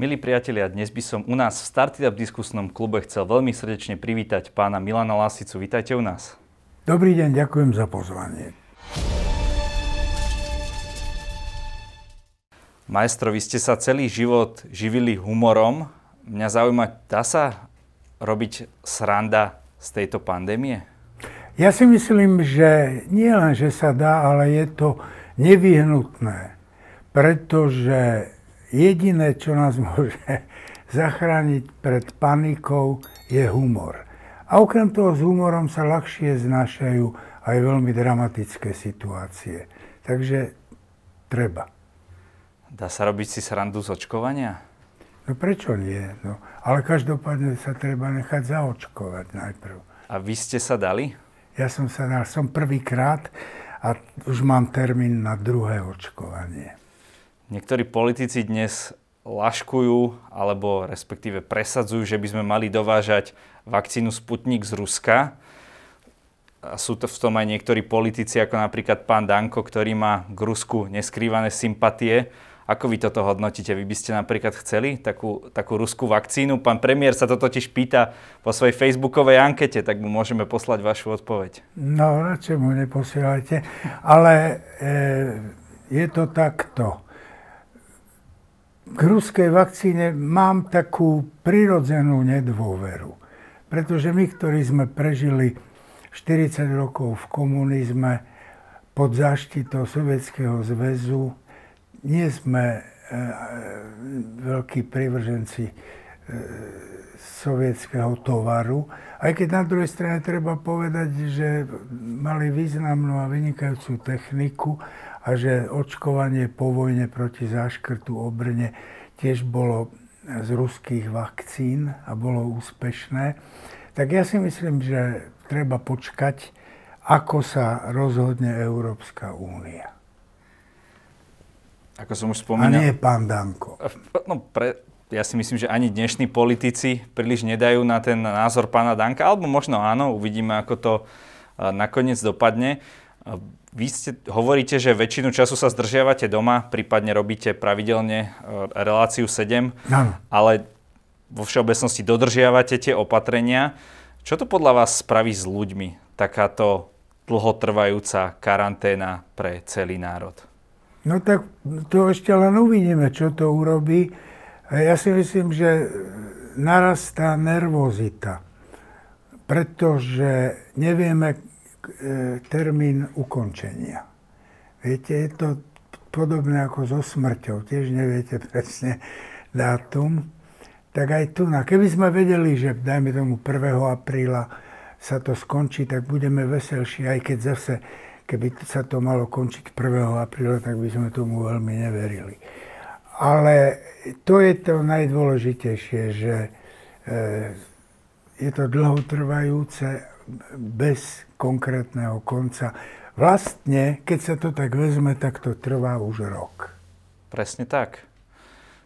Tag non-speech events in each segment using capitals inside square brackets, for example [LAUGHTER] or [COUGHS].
Milí priatelia, dnes by som u nás v Startup diskusnom klube chcel veľmi srdečne privítať pána Milana Lasicu. Vítajte u nás. Dobrý deň, ďakujem za pozvanie. Majstro, vy ste sa celý život živili humorom. Mňa zaujíma, dá sa robiť sranda z tejto pandémie? Ja si myslím, že nie len, že sa dá, ale je to nevyhnutné, pretože jediné, čo nás môže [LAUGHS] zachrániť pred panikou, je humor. A okrem toho s humorom sa ľahšie znášajú aj veľmi dramatické situácie. Takže treba. Dá sa robiť si srandu z očkovania? No prečo nie? No, ale každopádne sa treba nechať zaočkovať najprv. A vy ste sa dali? Ja som sa dal, som prvýkrát a už mám termín na druhé očkovanie. Niektorí politici dnes laškujú alebo respektíve presadzujú, že by sme mali dovážať vakcínu Sputnik z Ruska. A sú to v tom aj niektorí politici, ako napríklad pán Danko, ktorý má k Rusku neskrývané sympatie. Ako vy toto hodnotíte? Vy by ste napríklad chceli takú, takú ruskú vakcínu? Pán premiér sa to totiž pýta po svojej facebookovej ankete, tak mu môžeme poslať vašu odpoveď. No, radšej mu neposielajte. Ale e, je to takto k ruskej vakcíne mám takú prirodzenú nedôveru. Pretože my, ktorí sme prežili 40 rokov v komunizme pod záštitou Sovietskeho zväzu, nie sme e, e, veľkí privrženci e, sovietského tovaru. Aj keď na druhej strane treba povedať, že mali významnú a vynikajúcu techniku a že očkovanie po vojne proti záškrtu obrne tiež bolo z ruských vakcín a bolo úspešné, tak ja si myslím, že treba počkať, ako sa rozhodne Európska únia. Ako som už spomínal... A nie pán Danko. No, pre, ja si myslím, že ani dnešní politici príliš nedajú na ten názor pána Danka, alebo možno áno, uvidíme, ako to nakoniec dopadne. Vy ste, hovoríte, že väčšinu času sa zdržiavate doma, prípadne robíte pravidelne e, reláciu 7, no. ale vo všeobecnosti dodržiavate tie opatrenia. Čo to podľa vás spraví s ľuďmi, takáto dlhotrvajúca karanténa pre celý národ? No tak to ešte len uvidíme, čo to urobí. Ja si myslím, že narastá nervozita, pretože nevieme, termín ukončenia. Viete, je to podobné ako so smrťou, tiež neviete presne dátum. Tak aj tu, na, keby sme vedeli, že dajme tomu 1. apríla sa to skončí, tak budeme veselší, aj keď zase, keby sa to malo končiť 1. apríla, tak by sme tomu veľmi neverili. Ale to je to najdôležitejšie, že e, je to dlhotrvajúce bez konkrétneho konca. Vlastne, keď sa to tak vezme, tak to trvá už rok. Presne tak.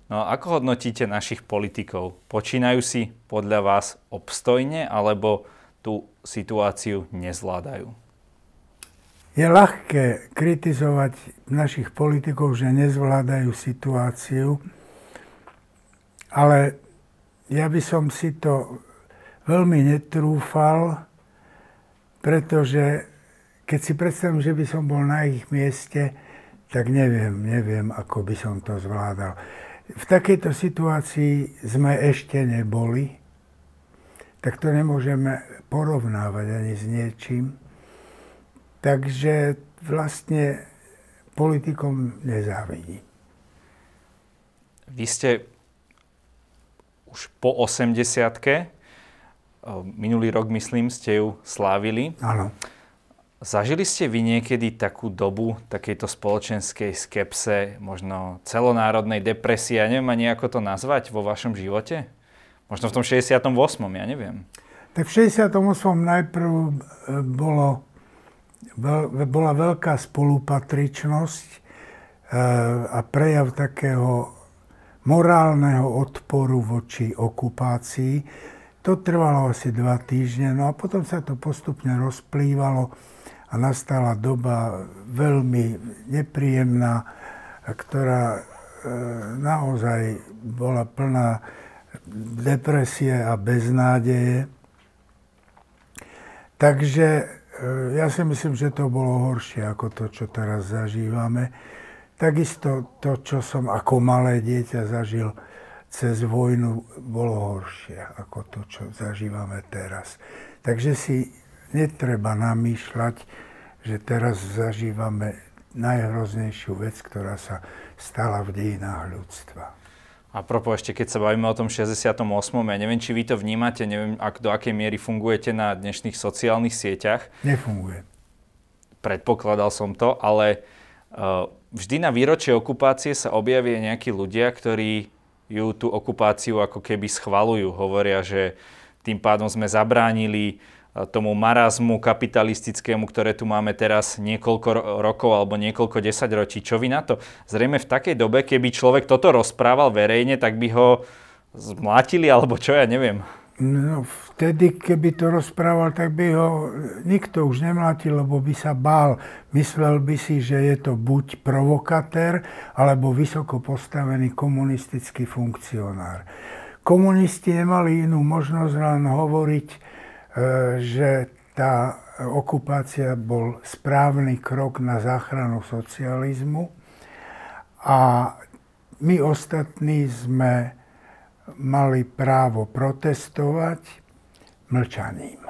No a ako hodnotíte našich politikov? Počínajú si podľa vás obstojne, alebo tú situáciu nezvládajú? Je ľahké kritizovať našich politikov, že nezvládajú situáciu, ale ja by som si to veľmi netrúfal, pretože keď si predstavím, že by som bol na ich mieste, tak neviem, neviem, ako by som to zvládal. V takejto situácii sme ešte neboli, tak to nemôžeme porovnávať ani s niečím. Takže vlastne politikom nezávidí. Vy ste už po 80 minulý rok, myslím, ste ju slávili. Áno. Zažili ste vy niekedy takú dobu takejto spoločenskej skepse, možno celonárodnej depresie, ja neviem ani ako to nazvať vo vašom živote? Možno v tom 68. ja neviem. Tak v 68. najprv e, bolo, bola veľká spolupatričnosť e, a prejav takého morálneho odporu voči okupácii to trvalo asi dva týždne, no a potom sa to postupne rozplývalo a nastala doba veľmi nepríjemná, ktorá naozaj bola plná depresie a beznádeje. Takže e, ja si myslím, že to bolo horšie ako to, čo teraz zažívame. Takisto to, čo som ako malé dieťa zažil cez vojnu, bolo horšie ako to, čo zažívame teraz. Takže si netreba namýšľať, že teraz zažívame najhroznejšiu vec, ktorá sa stala v dejinách ľudstva. A propos ešte, keď sa bavíme o tom 68. Ja neviem, či vy to vnímate, neviem, ak, do akej miery fungujete na dnešných sociálnych sieťach. Nefunguje. Predpokladal som to, ale uh, vždy na výročie okupácie sa objavia nejakí ľudia, ktorí ju tú okupáciu ako keby schvalujú. Hovoria, že tým pádom sme zabránili tomu marazmu kapitalistickému, ktoré tu máme teraz niekoľko rokov alebo niekoľko desaťročí. Čo vy na to? Zrejme v takej dobe, keby človek toto rozprával verejne, tak by ho zmlátili alebo čo, ja neviem. No, vtedy, keby to rozprával, tak by ho nikto už nemlátil, lebo by sa bál. Myslel by si, že je to buď provokatér, alebo vysoko postavený komunistický funkcionár. Komunisti nemali inú možnosť len hovoriť E, že tá okupácia bol správny krok na záchranu socializmu a my ostatní sme mali právo protestovať mlčaním.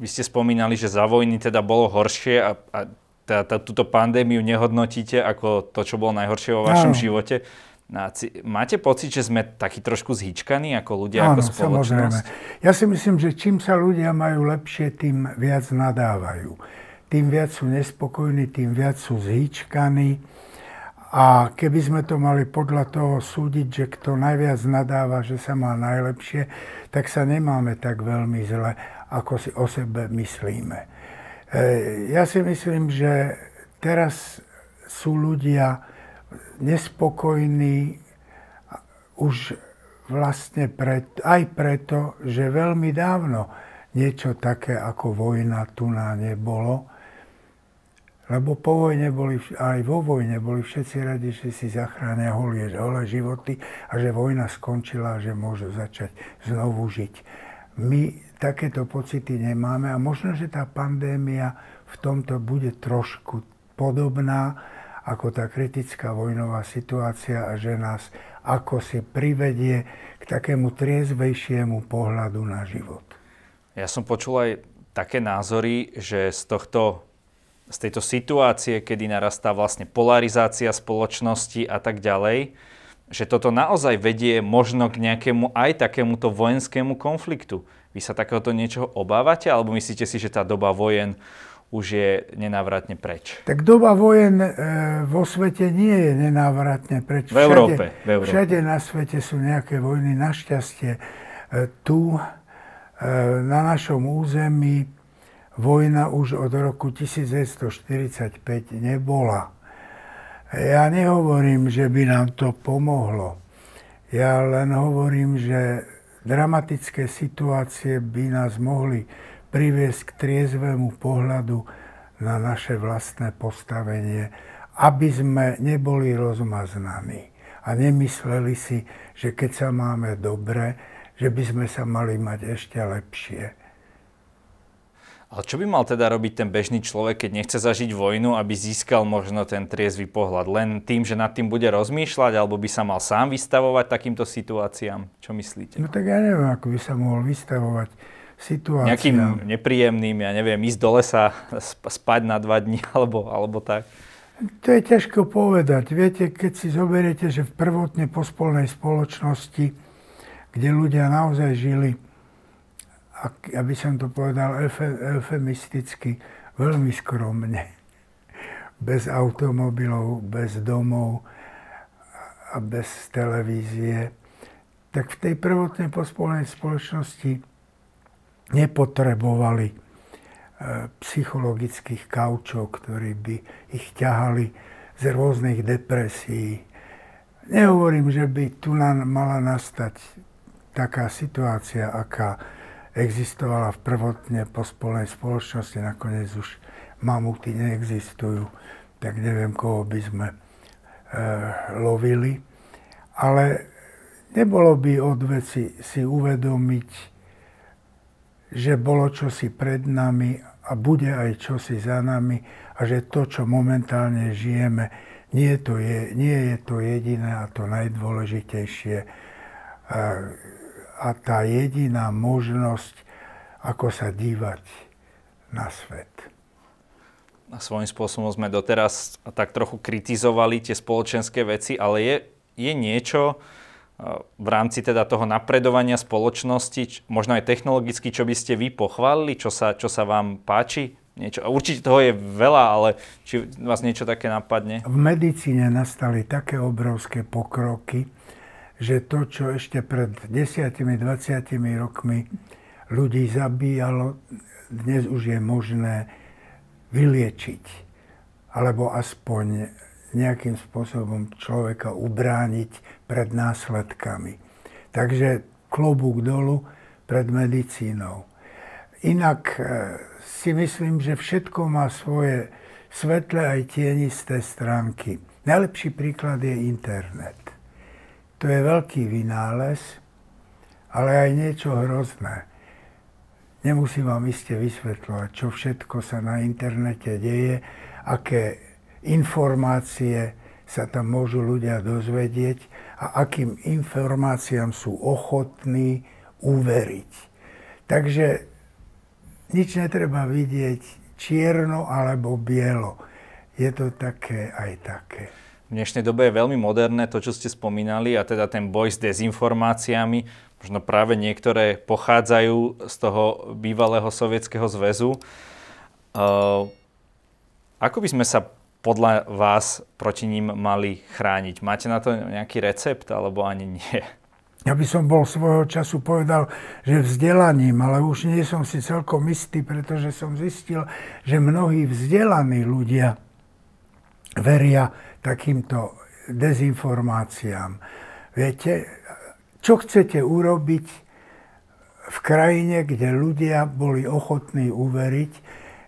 Vy ste spomínali, že za vojny teda bolo horšie a, a tá, tá, túto pandémiu nehodnotíte ako to, čo bolo najhoršie vo vašom Áno. živote. Máte pocit, že sme takí trošku zhýčkaní ako ľudia, Áno, ako spoločnosť? Samozrejme. Ja si myslím, že čím sa ľudia majú lepšie, tým viac nadávajú. Tým viac sú nespokojní, tým viac sú zhýčkaní. A keby sme to mali podľa toho súdiť, že kto najviac nadáva, že sa má najlepšie, tak sa nemáme tak veľmi zle, ako si o sebe myslíme. E, ja si myslím, že teraz sú ľudia nespokojní už vlastne pred, aj preto, že veľmi dávno niečo také ako vojna tu na nebolo. Lebo po vojne boli, aj vo vojne boli všetci radi, že si zachránia holé, holé životy a že vojna skončila a že môžu začať znovu žiť. My takéto pocity nemáme a možno, že tá pandémia v tomto bude trošku podobná, ako tá kritická vojnová situácia a že nás ako si privedie k takému triezvejšiemu pohľadu na život. Ja som počul aj také názory, že z, tohto, z tejto situácie, kedy narastá vlastne polarizácia spoločnosti a tak ďalej, že toto naozaj vedie možno k nejakému aj takémuto vojenskému konfliktu. Vy sa takéhoto niečoho obávate, alebo myslíte si, že tá doba vojen už je nenávratne preč. Tak doba vojen e, vo svete nie je nenávratne preč. V Európe, v Európe. Všade na svete sú nejaké vojny. Našťastie e, tu e, na našom území vojna už od roku 1945 nebola. Ja nehovorím, že by nám to pomohlo. Ja len hovorím, že dramatické situácie by nás mohli priviesť k triezvému pohľadu na naše vlastné postavenie, aby sme neboli rozmaznaní a nemysleli si, že keď sa máme dobre, že by sme sa mali mať ešte lepšie. Ale čo by mal teda robiť ten bežný človek, keď nechce zažiť vojnu, aby získal možno ten triezvy pohľad? Len tým, že nad tým bude rozmýšľať, alebo by sa mal sám vystavovať takýmto situáciám? Čo myslíte? No tak ja neviem, ako by sa mohol vystavovať situácia. Nejakým nepríjemným, ja neviem, ísť do lesa, spať na dva dní [LAUGHS] alebo, alebo tak? To je ťažko povedať. Viete, keď si zoberiete, že v prvotne pospolnej spoločnosti, kde ľudia naozaj žili, aby som to povedal eufemisticky, veľmi skromne, [LAUGHS] bez automobilov, bez domov a bez televízie, tak v tej prvotnej pospolnej spoločnosti nepotrebovali e, psychologických kaučov, ktorí by ich ťahali z rôznych depresí. Nehovorím, že by tu mala nastať taká situácia, aká existovala v prvotne pospolnej spoločnosti, nakoniec už mamuty neexistujú, tak neviem, koho by sme lovili. Ale nebolo by od veci si uvedomiť, že bolo čosi pred nami a bude aj čosi za nami a že to, čo momentálne žijeme, nie, to je, nie je to jediné a to najdôležitejšie a, a tá jediná možnosť, ako sa dívať na svet. A svojím spôsobom sme doteraz tak trochu kritizovali tie spoločenské veci, ale je, je niečo v rámci teda toho napredovania spoločnosti, možno aj technologicky, čo by ste vy pochválili, čo sa, čo sa vám páči? Niečo, určite toho je veľa, ale či vás niečo také napadne? V medicíne nastali také obrovské pokroky, že to, čo ešte pred 10-20 rokmi ľudí zabíjalo, dnes už je možné vyliečiť. Alebo aspoň nejakým spôsobom človeka ubrániť pred následkami. Takže klobúk dolu pred medicínou. Inak e, si myslím, že všetko má svoje svetlé aj tienisté stránky. Najlepší príklad je internet. To je veľký vynález, ale aj niečo hrozné. Nemusím vám iste vysvetľovať, čo všetko sa na internete deje, aké informácie sa tam môžu ľudia dozvedieť a akým informáciám sú ochotní uveriť. Takže nič netreba vidieť čierno alebo bielo. Je to také aj také. V dnešnej dobe je veľmi moderné to, čo ste spomínali, a teda ten boj s dezinformáciami. Možno práve niektoré pochádzajú z toho bývalého sovietského zväzu. Uh, ako by sme sa podľa vás proti ním mali chrániť? Máte na to nejaký recept, alebo ani nie? Ja by som bol svojho času povedal, že vzdelaním, ale už nie som si celkom istý, pretože som zistil, že mnohí vzdelaní ľudia veria takýmto dezinformáciám. Viete, čo chcete urobiť v krajine, kde ľudia boli ochotní uveriť,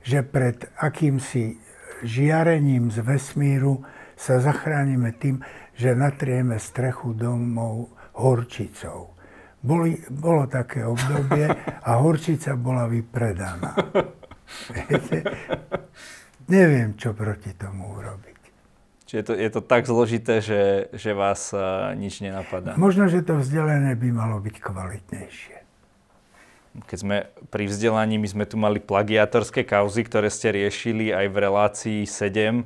že pred akýmsi žiarením z vesmíru sa zachránime tým, že natrieme strechu domov horčicou. Boli, bolo také obdobie a horčica bola vypredaná. [LAUGHS] Viete? Neviem, čo proti tomu urobiť. Čiže je to, je to tak zložité, že, že vás uh, nič nenapadá. Možno, že to vzdelanie by malo byť kvalitnejšie. Keď sme pri vzdelaní, my sme tu mali plagiátorské kauzy, ktoré ste riešili aj v relácii 7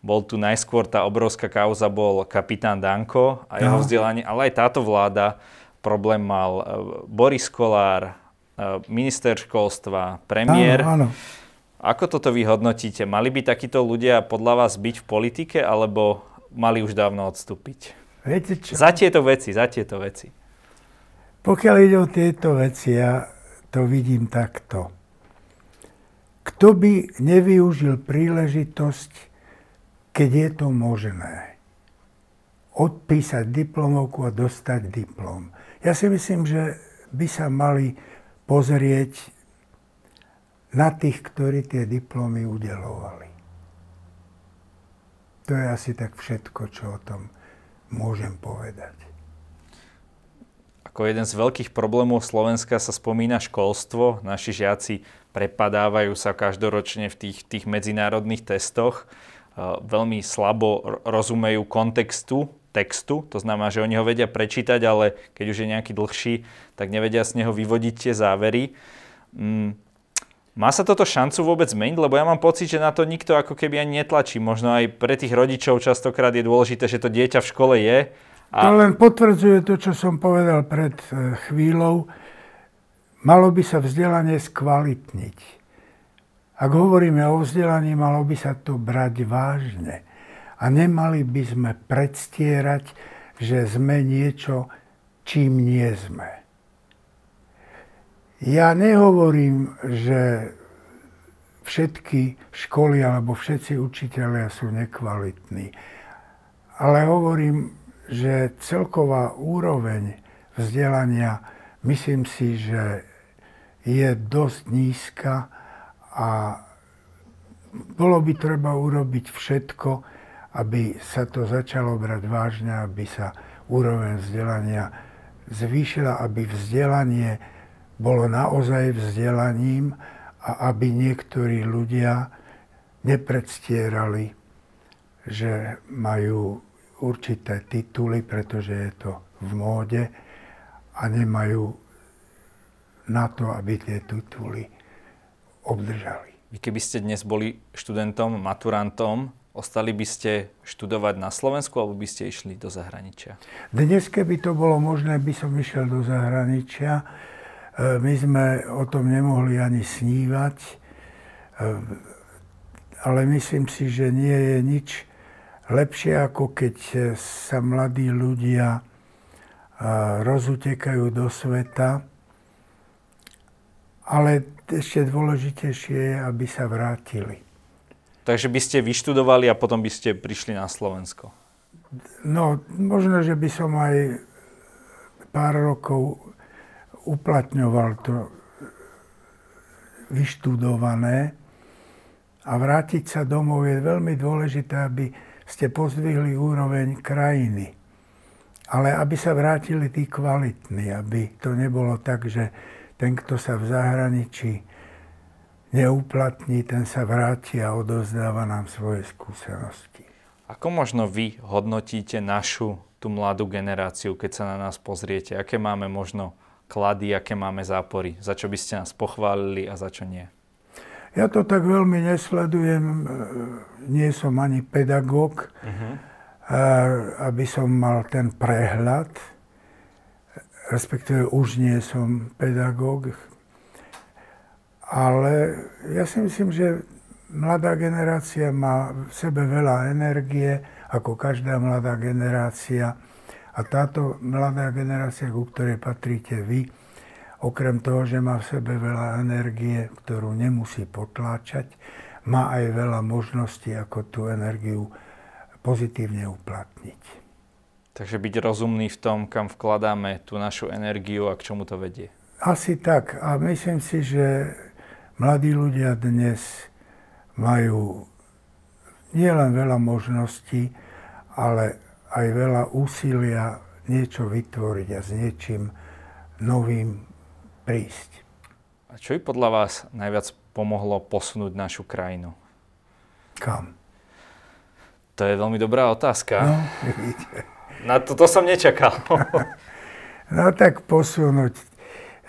bol tu najskôr tá obrovská kauza, bol kapitán Danko a jeho no. vzdelanie, ale aj táto vláda problém mal e, Boris Kolár, e, minister školstva, premiér. Áno, áno. Ako toto vy hodnotíte? Mali by takíto ľudia podľa vás byť v politike, alebo mali už dávno odstúpiť? Viete čo? Za tieto veci, za tieto veci. Pokiaľ ide o tieto veci, ja to vidím takto. Kto by nevyužil príležitosť keď je to možné, odpísať diplomovku a dostať diplom. Ja si myslím, že by sa mali pozrieť na tých, ktorí tie diplomy udelovali. To je asi tak všetko, čo o tom môžem povedať. Ako jeden z veľkých problémov Slovenska sa spomína školstvo. Naši žiaci prepadávajú sa každoročne v tých, tých medzinárodných testoch veľmi slabo rozumejú kontextu textu, to znamená, že oni ho vedia prečítať, ale keď už je nejaký dlhší, tak nevedia z neho vyvodiť tie závery. Má sa toto šancu vôbec zmeniť? Lebo ja mám pocit, že na to nikto ako keby ani netlačí. Možno aj pre tých rodičov častokrát je dôležité, že to dieťa v škole je. A... To len potvrdzuje to, čo som povedal pred e, chvíľou. Malo by sa vzdelanie skvalitniť ak hovoríme o vzdelaní, malo by sa to brať vážne. A nemali by sme predstierať, že sme niečo, čím nie sme. Ja nehovorím, že všetky školy alebo všetci učiteľia sú nekvalitní. Ale hovorím, že celková úroveň vzdelania, myslím si, že je dosť nízka a bolo by treba urobiť všetko, aby sa to začalo brať vážne, aby sa úroveň vzdelania zvýšila, aby vzdelanie bolo naozaj vzdelaním a aby niektorí ľudia nepredstierali, že majú určité tituly, pretože je to v móde a nemajú na to, aby tie tituly obdržali. Vy keby ste dnes boli študentom, maturantom, ostali by ste študovať na Slovensku alebo by ste išli do zahraničia? Dnes, keby to bolo možné, by som išiel do zahraničia. E, my sme o tom nemohli ani snívať, e, ale myslím si, že nie je nič lepšie, ako keď sa mladí ľudia e, rozutekajú do sveta, ale ešte dôležitejšie je, aby sa vrátili. Takže by ste vyštudovali a potom by ste prišli na Slovensko? No, možno, že by som aj pár rokov uplatňoval to vyštudované a vrátiť sa domov je veľmi dôležité, aby ste pozdvihli úroveň krajiny. Ale aby sa vrátili tí kvalitní, aby to nebolo tak, že ten, kto sa v zahraničí neuplatní, ten sa vráti a odozdáva nám svoje skúsenosti. Ako možno vy hodnotíte našu, tú mladú generáciu, keď sa na nás pozriete? Aké máme možno klady, aké máme zápory? Za čo by ste nás pochválili a za čo nie? Ja to tak veľmi nesledujem. Nie som ani pedagóg, uh-huh. aby som mal ten prehľad respektíve už nie som pedagóg, ale ja si myslím, že mladá generácia má v sebe veľa energie, ako každá mladá generácia. A táto mladá generácia, ku ktorej patríte vy, okrem toho, že má v sebe veľa energie, ktorú nemusí potláčať, má aj veľa možností, ako tú energiu pozitívne uplatniť. Takže byť rozumný v tom, kam vkladáme tú našu energiu a k čomu to vedie. Asi tak. A myslím si, že mladí ľudia dnes majú nielen veľa možností, ale aj veľa úsilia niečo vytvoriť a s niečím novým prísť. A čo by podľa vás najviac pomohlo posunúť našu krajinu? Kam? To je veľmi dobrá otázka. No, vidíte. Na to, to som nečakal. [LAUGHS] no tak posunúť.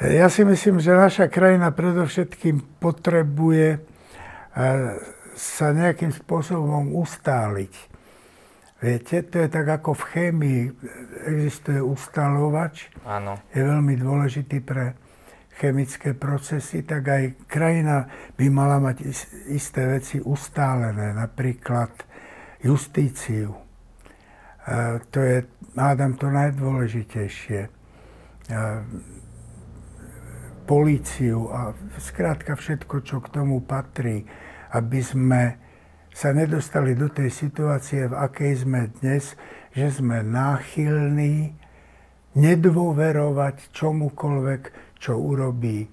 Ja si myslím, že naša krajina predovšetkým potrebuje eh, sa nejakým spôsobom ustáliť. Viete, to je tak ako v chémii. Existuje ustálovač. Áno. Je veľmi dôležitý pre chemické procesy, tak aj krajina by mala mať isté veci ustálené, napríklad justíciu to je, hádam, to najdôležitejšie. Políciu a skrátka všetko, čo k tomu patrí, aby sme sa nedostali do tej situácie, v akej sme dnes, že sme náchylní nedôverovať čomukoľvek, čo urobí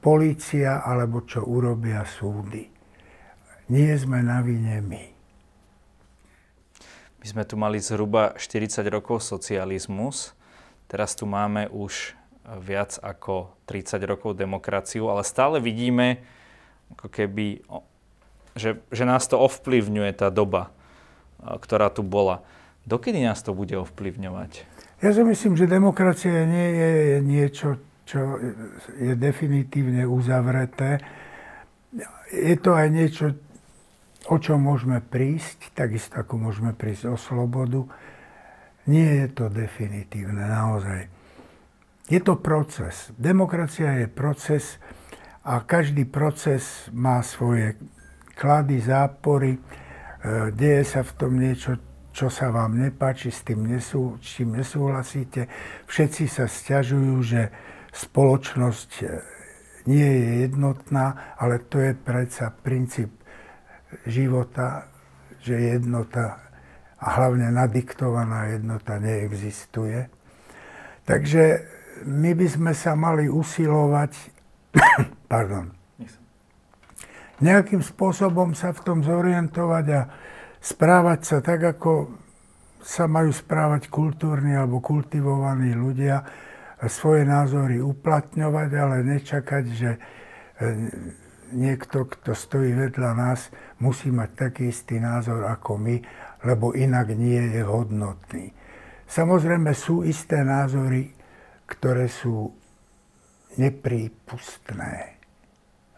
polícia alebo čo urobia súdy. Nie sme na vine my. My sme tu mali zhruba 40 rokov socializmus, teraz tu máme už viac ako 30 rokov demokraciu, ale stále vidíme, ako keby, že, že nás to ovplyvňuje tá doba, ktorá tu bola. Dokedy nás to bude ovplyvňovať? Ja si myslím, že demokracia nie je niečo, čo je definitívne uzavreté. Je to aj niečo, o čo môžeme prísť, takisto ako môžeme prísť o slobodu, nie je to definitívne, naozaj. Je to proces. Demokracia je proces a každý proces má svoje klady, zápory, e, deje sa v tom niečo, čo sa vám nepáči, s tým nesú, s čím nesúhlasíte. Všetci sa stiažujú, že spoločnosť e, nie je jednotná, ale to je predsa princíp života, že jednota a hlavne nadiktovaná jednota neexistuje. Takže my by sme sa mali usilovať, [COUGHS] pardon, nejakým spôsobom sa v tom zorientovať a správať sa tak, ako sa majú správať kultúrni alebo kultivovaní ľudia, svoje názory uplatňovať, ale nečakať, že e, niekto, kto stojí vedľa nás, musí mať taký istý názor ako my, lebo inak nie je hodnotný. Samozrejme sú isté názory, ktoré sú neprípustné.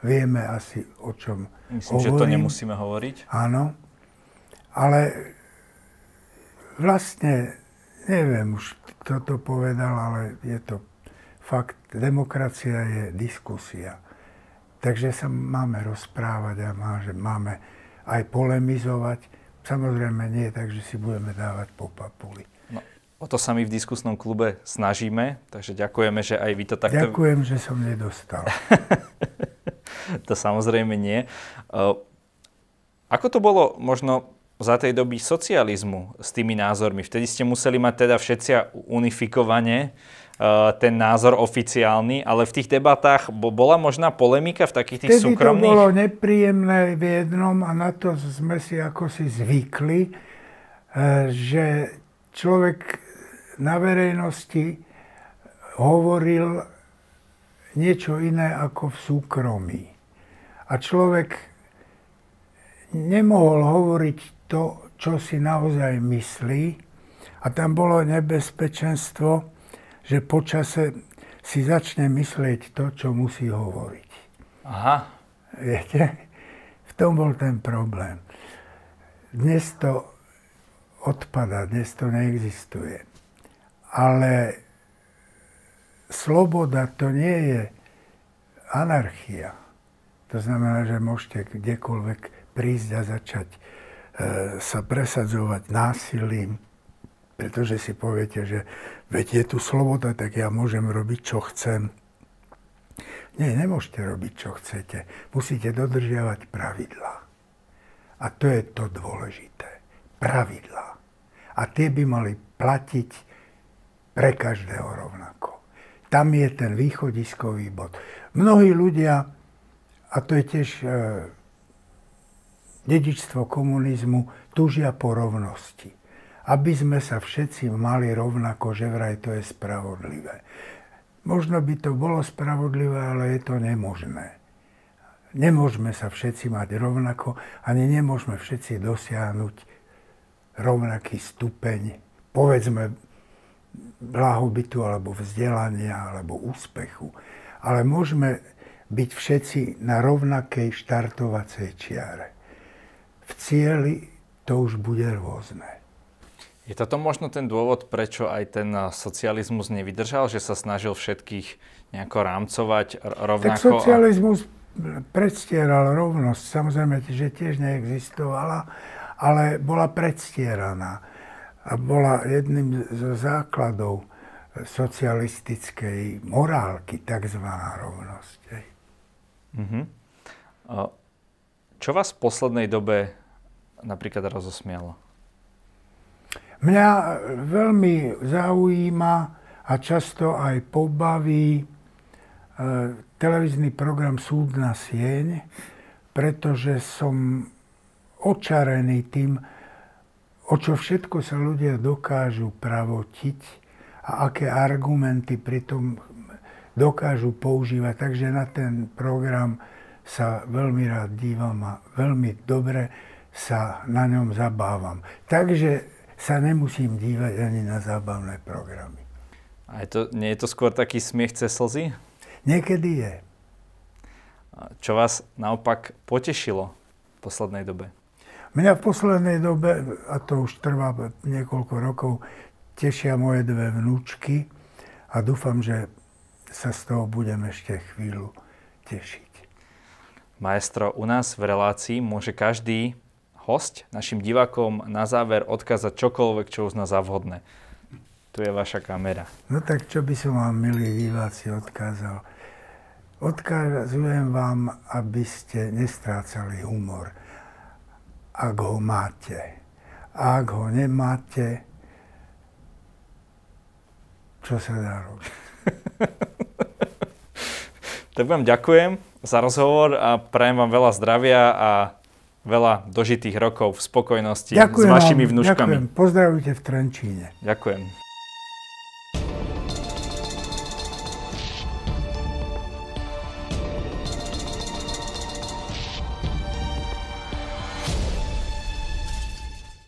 Vieme asi, o čom Myslím, hovorím. že to nemusíme hovoriť. Áno, ale vlastne neviem už, kto to povedal, ale je to fakt, demokracia je diskusia. Takže sa máme rozprávať a máme aj polemizovať. Samozrejme nie, takže si budeme dávať po papuli. No, o to sa my v diskusnom klube snažíme, takže ďakujeme, že aj vy to takto... Ďakujem, že som nedostal. [LAUGHS] [LAUGHS] to samozrejme nie. Ako to bolo možno za tej doby socializmu s tými názormi? Vtedy ste museli mať teda všetci unifikovane ten názor oficiálny, ale v tých debatách bola možná polemika v takých tých Vtedy súkromných? to bolo nepríjemné v jednom a na to sme si ako si zvykli, e, že človek na verejnosti hovoril niečo iné ako v súkromí. A človek nemohol hovoriť to, čo si naozaj myslí. A tam bolo nebezpečenstvo, že počase si začne myslieť to, čo musí hovoriť. Aha. Viete? V tom bol ten problém. Dnes to odpada, dnes to neexistuje. Ale sloboda to nie je anarchia. To znamená, že môžete kdekoľvek prísť a začať E, sa presadzovať násilím, pretože si poviete, že veď je tu sloboda, tak ja môžem robiť, čo chcem. Nie, nemôžete robiť, čo chcete. Musíte dodržiavať pravidlá. A to je to dôležité. Pravidlá. A tie by mali platiť pre každého rovnako. Tam je ten východiskový bod. Mnohí ľudia, a to je tiež e, dedičstvo komunizmu tužia po rovnosti. Aby sme sa všetci mali rovnako, že vraj to je spravodlivé. Možno by to bolo spravodlivé, ale je to nemožné. Nemôžeme sa všetci mať rovnako, ani nemôžeme všetci dosiahnuť rovnaký stupeň, povedzme, blahobytu, alebo vzdelania, alebo úspechu. Ale môžeme byť všetci na rovnakej štartovacej čiare v cieli to už bude rôzne. Je toto možno ten dôvod, prečo aj ten socializmus nevydržal, že sa snažil všetkých nejako rámcovať rovnako? Tak socializmus predstieral rovnosť, samozrejme, že tiež neexistovala, ale bola predstieraná a bola jedným zo základov socialistickej morálky, tzv. rovnosť. Uh-huh. Čo vás v poslednej dobe napríklad rozosmialo? Mňa veľmi zaujíma a často aj pobaví e, televízny program Súdna sieň, pretože som očarený tým, o čo všetko sa ľudia dokážu pravotiť a aké argumenty pritom dokážu používať. Takže na ten program sa veľmi rád dívam a veľmi dobre sa na ňom zabávam. Takže sa nemusím dívať ani na zábavné programy. A je to, nie je to skôr taký smiech cez slzy? Niekedy je. Čo vás naopak potešilo v poslednej dobe? Mňa v poslednej dobe, a to už trvá niekoľko rokov, tešia moje dve vnúčky a dúfam, že sa z toho budem ešte chvíľu tešiť. Maestro, u nás v relácii môže každý host našim divákom na záver odkázať čokoľvek, čo uzná za vhodné. Tu je vaša kamera. No tak čo by som vám, milí diváci, odkázal? Odkazujem vám, aby ste nestrácali humor, ak ho máte. A ak ho nemáte, čo sa dá robiť? [LAUGHS] tak vám ďakujem za rozhovor a prajem vám veľa zdravia a veľa dožitých rokov v spokojnosti ďakujem s vašimi vám, vnúčkami. Ďakujem, pozdravujte v Trenčíne. Ďakujem.